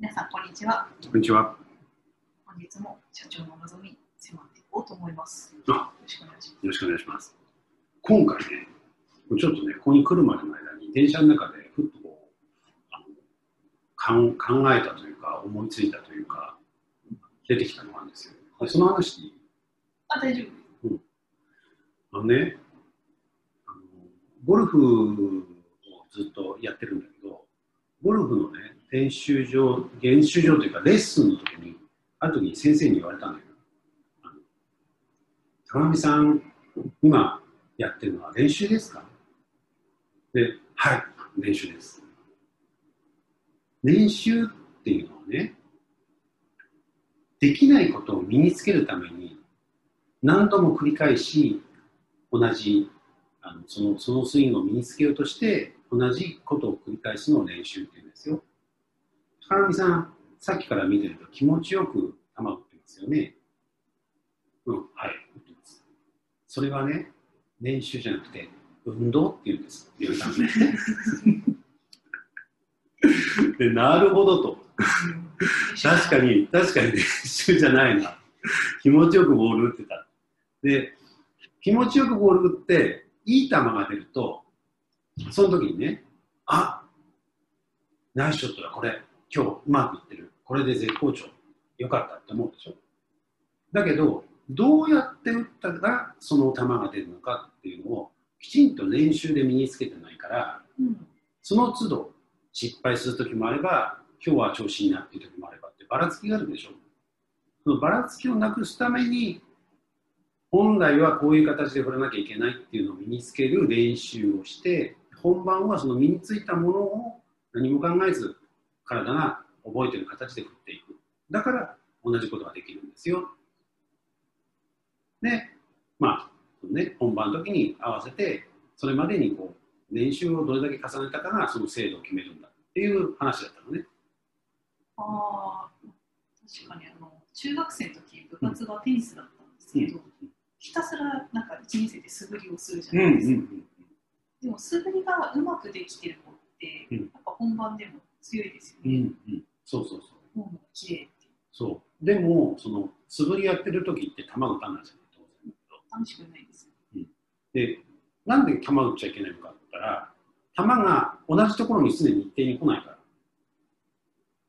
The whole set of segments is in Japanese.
皆さん、こんにちは。こんにちは。本日も社長の望み、迫っていこうと思います。あよろしくお願いします。よろしくお願いします。今回ね、ちょっとね、ここに来るまでの間に、電車の中でふっとこう考考えたというか、思いついたというか、出てきたのがあるんですよ。その話でいい？あ、大丈夫。あのね、あのゴルフをずっとやってるんだけど、ゴルフのね、練習場、練習場というか、レッスンの時に、ある時に先生に言われたんだよ。あの高見さん、今やってるのは練習ですか？で、はい、練習です。練習っていうのはね、できないことを身につけるために、何度も繰り返し、同じあのそのそのスイングを身につけようとして同じことを繰り返すのを練習って言うんですよ。高見さん、さっきから見てると気持ちよく球を打ってますよね。うん、はい、打ってます。それはね、練習じゃなくて運動って言うんです。言うたのね。でなるほどと。確かに、確かに練習じゃないな。気持ちよくボール打ってた。で、気持ちよくボール打って、いい球が出ると、その時にね、あナイスショットだ、これ、今日うまくいってる、これで絶好調、よかったって思うでしょ。だけど、どうやって打ったらその球が出るのかっていうのを、きちんと練習で身につけてないから、うん。その都度失敗する時もあれば、今日は調子いいなっていう時もあればって、ばらつきがあるでしょ。そのばらつきをなくすために、本来はこういう形で振らなきゃいけないっていうのを身につける練習をして、本番はその身についたものを何も考えず、体が覚えてる形で振っていく。だから同じことができるんですよ。で、まあ、ね、本番の時に合わせて、それまでにこう練習をどれだけ重ねたかがその精度を決めるんだっていう話だったのね。ああ、確かにあの、中学生の時、部活がテニスだったんですけど、ひたすらなんか1年生で素振りをするじゃないですか。でも素振りがうまくできてる子って、うんやっぱ本番でも強いですようんうんね。うんそうそうそう。綺麗ってそう。でも、その素振りやってる時って球打たないじゃない、当然だけど。楽しくないですよ。で、なんで球打っちゃいけないのかって言ったら、球が同じところに常に一定に来ないから。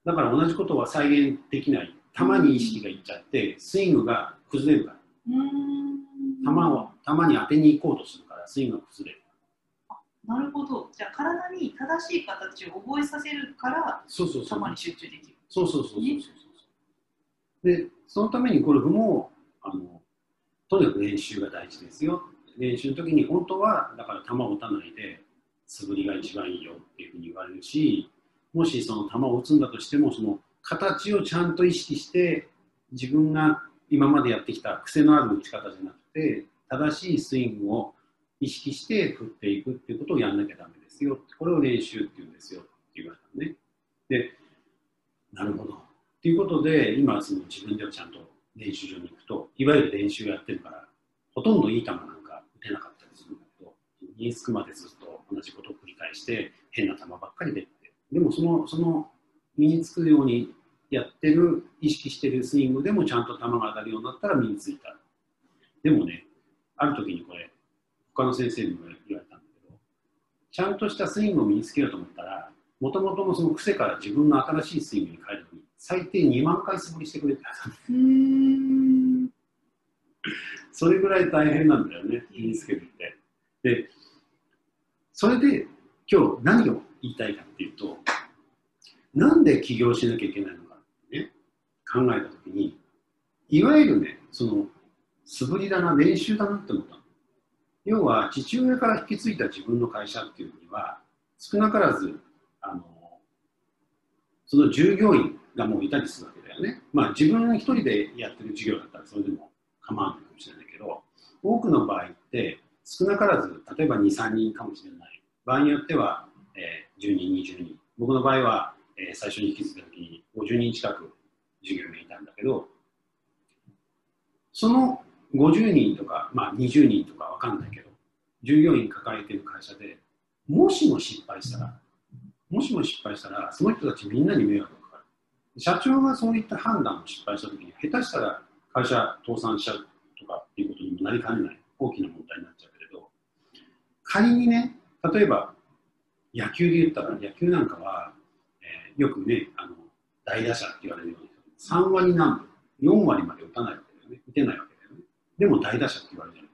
だから同じことは再現できない。球に意識がいっちゃって、スイングが崩れるから。球を、球に当てに行こうとするから、スイングが崩れる。なるほど。じゃあ体に正しい形を覚えさせるから、そうそうそう。球に集中できる。そうそうそうそうそうそう。で、そのためにゴルフも、あの、とにかく練習が大事ですよ。練習の時に本当は、だから球を打たないで、素振りが一番いいよっていうふうに言われるし、もしその球を打つんだとしても、その形をちゃんと意識して、自分が今までやってきた癖のある打ち方じゃなくて、正しいスイングを意識して振っていくっていうことをやんなきゃダメですよ。これを練習っていうんですよって言われたのね。で、なるほど。っていうことで、今その自分ではちゃんと練習場に行くと、いわゆる練習やってるから、ほとんどいい球なんか打てなかったりするんだけど、身につくまでずっと同じことを繰り返して、変な球ばっかり出て、でもその、その身につくようにやってる、意識してるスイングでもちゃんと球が当たるようになったら身についた。でもね、ある時にこれ、他の先生にも言われたんだけど、ちゃんとしたスイングを身につけようと思ったら、もともとのその癖から自分の新しいスイングに変えるのに、最低2万回素振りしてくれって言わ。それぐらい大変なんだよね、身につけるって。で、それで今日何を言いたいかっていうと、なんで起業しなきゃいけないのかってね、考えたときに、いわゆるね、その素振りだな、練習だなって思ったの。要は、父親から引き継いだ自分の会社っていうのには、少なからず、あの、その従業員がもういたりするわけだよね。まあ自分一人でやってる事業だったらそれでも構わないかもしれないけど、多くの場合って少なからず、例えば2、3人かもしれない。場合によっては、えー10人、20人。僕の場合は、えー最初に引き継いだ時に50人近く従業員がいたんだけど、その50人とか、まあ20人とかわかんないけど、従業員抱えてる会社で、もしも失敗したら、もしも失敗したら、その人たちみんなに迷惑がかかる。社長がそういった判断を失敗したときに、下手したら会社倒産しちゃうとかっていうことにもなりかねない大きな問題になっちゃうけれど、仮にね、例えば野球で言ったら、野球なんかは、えーよくね、あの大打者って言われるように、3割何分、4割まで打たないわけだよね。打てないわけ。でも大打者って言われる。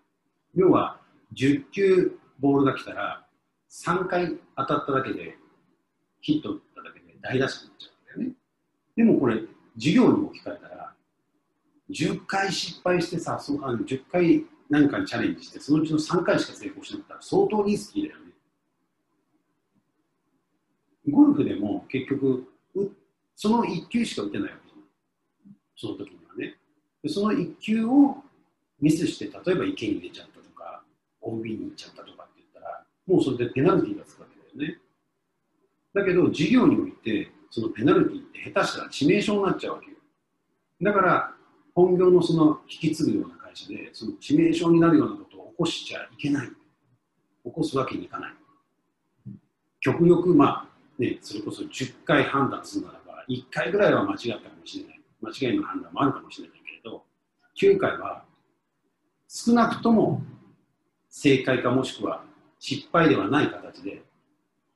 要は、10球ボールが来たら、3回当たっただけで、ヒット打っただけで大打者になっちゃうんだよね。でもこれ、授業に置き換えたら、10回失敗してさ、そあの10回何かにチャレンジして、そのうちの3回しか成功しなかったら相当リスキーだよね。ゴルフでも結局、その1球しか打てないわけじゃない。その時にはね。その1球をミスして、例えば池に入れちゃったとか、OB に行っちゃったとかって言ったら、もうそれでペナルティーがつくわけだよね。だけど、授業において、そのペナルティーって下手したら致命傷になっちゃうわけよ。だから、本業のその引き継ぐような会社で、その致命傷になるようなことを起こしちゃいけない。起こすわけにいかない。極力、まあ、ね、それこそ10回判断するならば、1回ぐらいは間違ったかもしれない。間違いの判断もあるかもしれないけれど、9回は少なくとも正解かもしくは失敗ではない形で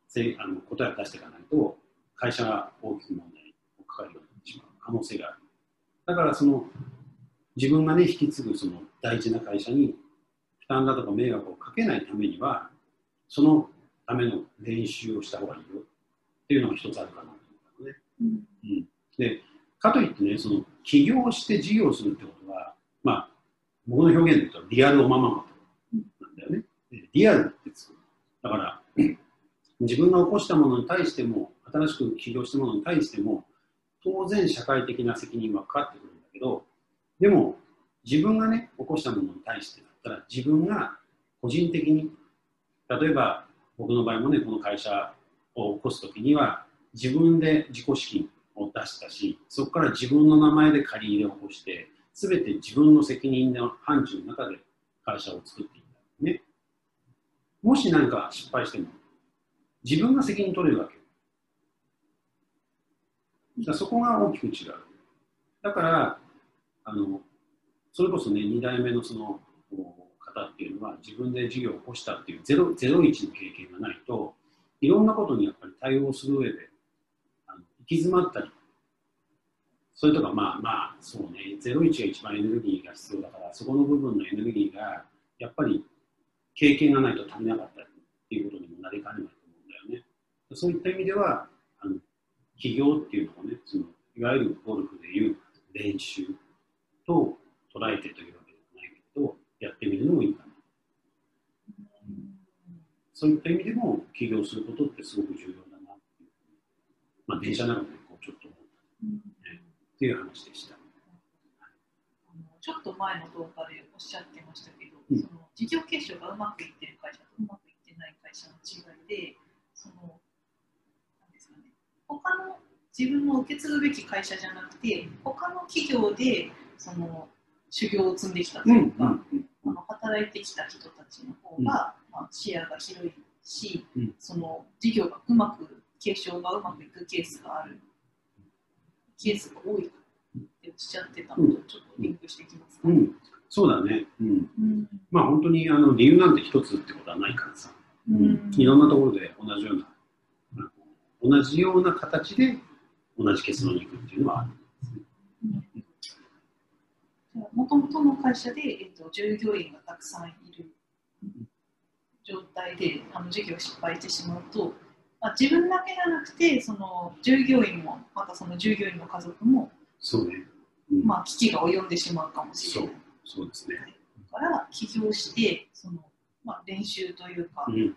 せあの答えを出していかないと、会社が大きく問題を抱えるようになってしまう可能性がある。だからその自分がね、引き継ぐその大事な会社に負担だとか迷惑をかけないためには、そのための練習をした方がいいよっていうのが一つあるかなと思ったのね。うんうん、でかといってね、その起業して事業するって僕の表現で言うとリアルおままごとなんだよね。リアルってつく。だから、自分が起こしたものに対しても、新しく起業したものに対しても、当然社会的な責任はかかってくるんだけど、でも、自分がね、起こしたものに対してだったら、自分が個人的に、例えば僕の場合もね、この会社を起こすときには、自分で自己資金を出したし、そこから自分の名前で借り入れを起こして、すべて自分の責任の範疇の中で会社を作っていった。ね。もし何か失敗しても、自分が責任取れるわけ。だそこが大きく違う。だから、あの、それこそね、2代目のその方っていうのは、自分で事業を起こしたっていうゼロ01の経験がないと、いろんなことにやっぱり対応する上で、あの行き詰まったり、それとかまあまあ、そうね、01が一番エネルギーが必要だから、そこの部分のエネルギーが、やっぱり経験がないと足りなかったりっていうことにもなりかねないと思うんだよね。そういった意味では、あの起業っていうのをね、そのいわゆるゴルフでいう練習と捉えてというわけでもないけど、やってみるのもいいかな。そういった意味でも起業することってすごく重要だなっていう。まあ電車なのでこうちょっと思ったうんっていう話でした。あのちょっと前の動画でおっしゃってましたけど、うん。その事業継承がうまくいってる会社とうまくいってない会社の違いで、そのなんですかね、他の自分の受け継ぐべき会社じゃなくて、他の企業でその修行を積んできたというか、あの働いてきた人たちの方が、まあ、視野が広いし、うん。その事業がうまく継承がうまくいくケースがある。ケースが多いっておっしゃってたのとちょっとリンクしてきますか、うん、そうだね。うん。うん。まあ本当にあの理由なんて一つってことはないからさ、うん。いろんなところで同じような、同じような形で同じ結論に行くっていうのはある。もともとの会社で、えっと、従業員がたくさんいる状態であの事業を失敗してしまうと、まあ、自分だけじゃなくてその従業員もまたその従業員の家族も、そうね。うんまあ、危機が及んでしまうかもしれないそうですね。から起業してその、まあ、練習というか、うん。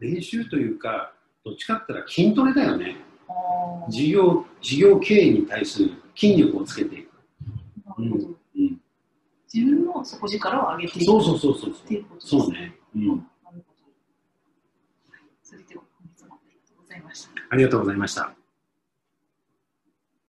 練習というか、どっちかって言ったら筋トレだよね。事業、事業経営に対する筋力をつけていく。なるほどうん。自分の底力を上げていくそうそうそうそうっていうことですね。そうね。うん。なるほど。それでは本日もありがとうございました。ありがとうございました。